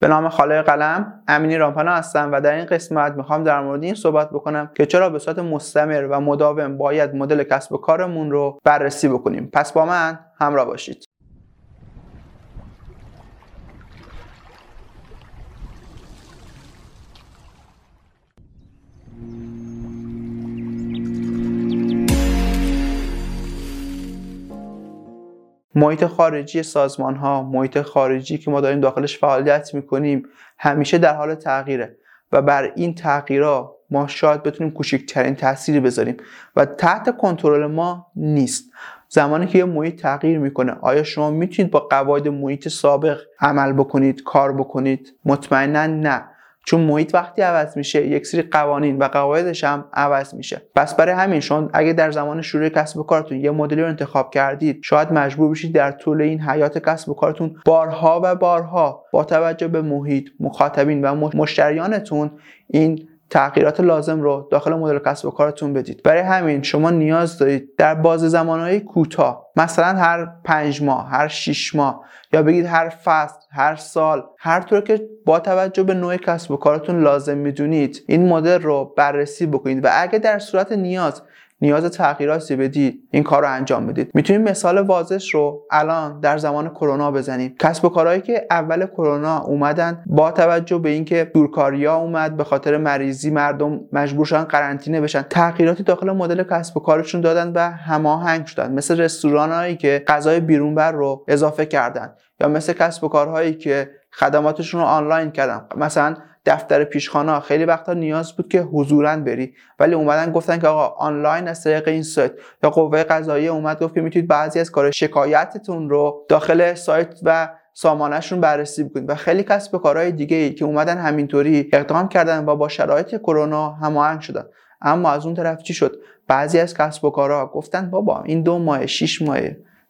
به نام خالق قلم امینی رامپانا هستم و در این قسمت می‌خوام در مورد این صحبت بکنم که چرا به صورت مستمر و مداوم باید مدل کسب و کارمون رو بررسی بکنیم. پس با من همراه باشید. محیط خارجی سازمان ها محیط خارجی که ما داریم داخلش فعالیت می‌کنیم همیشه در حال تغییره. و بر این تغییرها ما شاید بتونیم کوچکترین تأثیری بذاریم. و تحت کنترل ما نیست. زمانی که یه محیط تغییر می‌کنه آیا شما می‌تونید با قواعد محیط سابق عمل بکنید کار بکنید؟ مطمئنا نه. چون محیط وقتی عوض میشه یک سری قوانین و قواعدش هم عوض میشه. پس برای همین شما اگه در زمان شروع کسب و کارتون یه مدلی رو انتخاب کردید شاید مجبور بشید در طول این حیات کسب و کارتون بارها و بارها با توجه به محیط مخاطبین و مشتریانتون این تغییرات لازم رو داخل مدل کسب و کارتون بدید. برای همین شما نیاز دارید در باز زمانهای کوتاه مثلا هر پنج ماه هر شیش ماه یا بگید هر فصل هر سال هر طور که با توجه به نوع کسب و کارتون لازم می‌دونید این مدل رو بررسی بکنید. و اگه در صورت نیاز نیاز تغییراتی بدید. این کار رو انجام بدید. می‌تونیم مثال واضح رو الان در زمان کرونا بزنیم. کسب و کارهایی که اول کرونا اومدن با توجه به اینکه دورکاریا اومد به خاطر مریضی مردم مجبور شدن قرنطینه بشن تغییراتی داخل مدل کسب و کارشون دادن و هماهنگ شدن. مثل رستورانهایی که غذای بیرون بر رو اضافه کردن یا مثل کسب و کارهایی که خدماتشون رو آنلاین کردن. مثلا دفتر پیشخانه خیلی وقتا نیاز بود که حضورا بری. ولی اومدن گفتن که آقا آنلاین از طریق این سایت. یا قوه قضاییه اومد گفت که می‌تونید بعضی از کار شکایتتون رو داخل سایت و سامانهشون بررسی بکنید. و خیلی کسب و کارهای دیگه ای که اومدن همینطوری اقدام کردن و با شرایط کرونا هماهنگ شدن. اما از اون طرف چی شد؟ بعضی از کسب و کارها گفتن بابا این دو ماه شیش ماه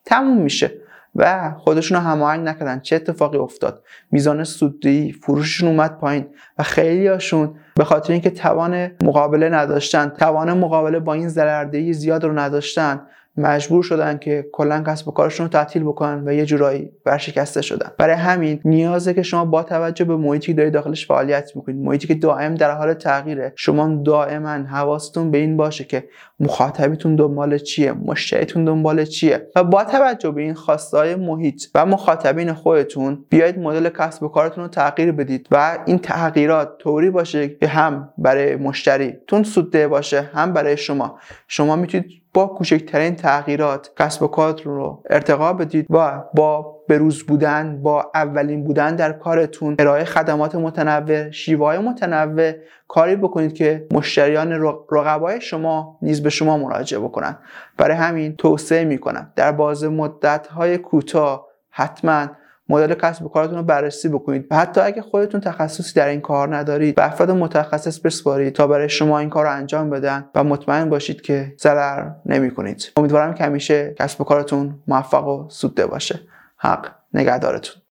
تموم میشه. و خودشون رو هماهنگ نکردن. چه اتفاقی افتاد؟ میزان سودی فروششون اومد پایین و خیلی هاشون به خاطر اینکه توان مقابله نداشتن توان مقابله با این ضرردهی زیاد رو نداشتن مجبور شدن که کلا کسب و کارشون رو تعطیل بکنن و یه جورایی ورشکسته شدن. برای همین نیازه که شما با توجه به محیطی که دارید داخلش فعالیت می‌کنید محیطی که دائم در حال تغییره شما دائما حواستون به این باشه که مخاطبیتون دنبال چیه مشتریتون دنبال چیه و با توجه به این خواستهای محیط و مخاطبین خودتون بیاید مدل کسب و کارتون رو تغییر بدید و این تغییرات طوری باشه که هم برای مشتریتون سودده باشه هم برای شما. شما می‌تونید با کوچکترین تغییرات کسب و کارتون رو ارتقا بدید و با بروز بودن با اولین بودن در کارتون ارائه خدمات متنوع شیوه متنوع کاری بکنید که مشتریان رقبای شما نیز به شما مراجعه بکنن. برای همین توصیه می‌کنم در باز مدت های کوتاه حتما مدل کسب و کارتون رو بررسی بکنید. و حتی اگه خودتون تخصصی در این کار ندارید به افراد متخصص بسپارید تا برای شما این کار رو انجام بدن و مطمئن باشید که ضرر نمی کنید امیدوارم که همیشه کسب و کارتون موفق و سوده باشه. حق نگهدارتون.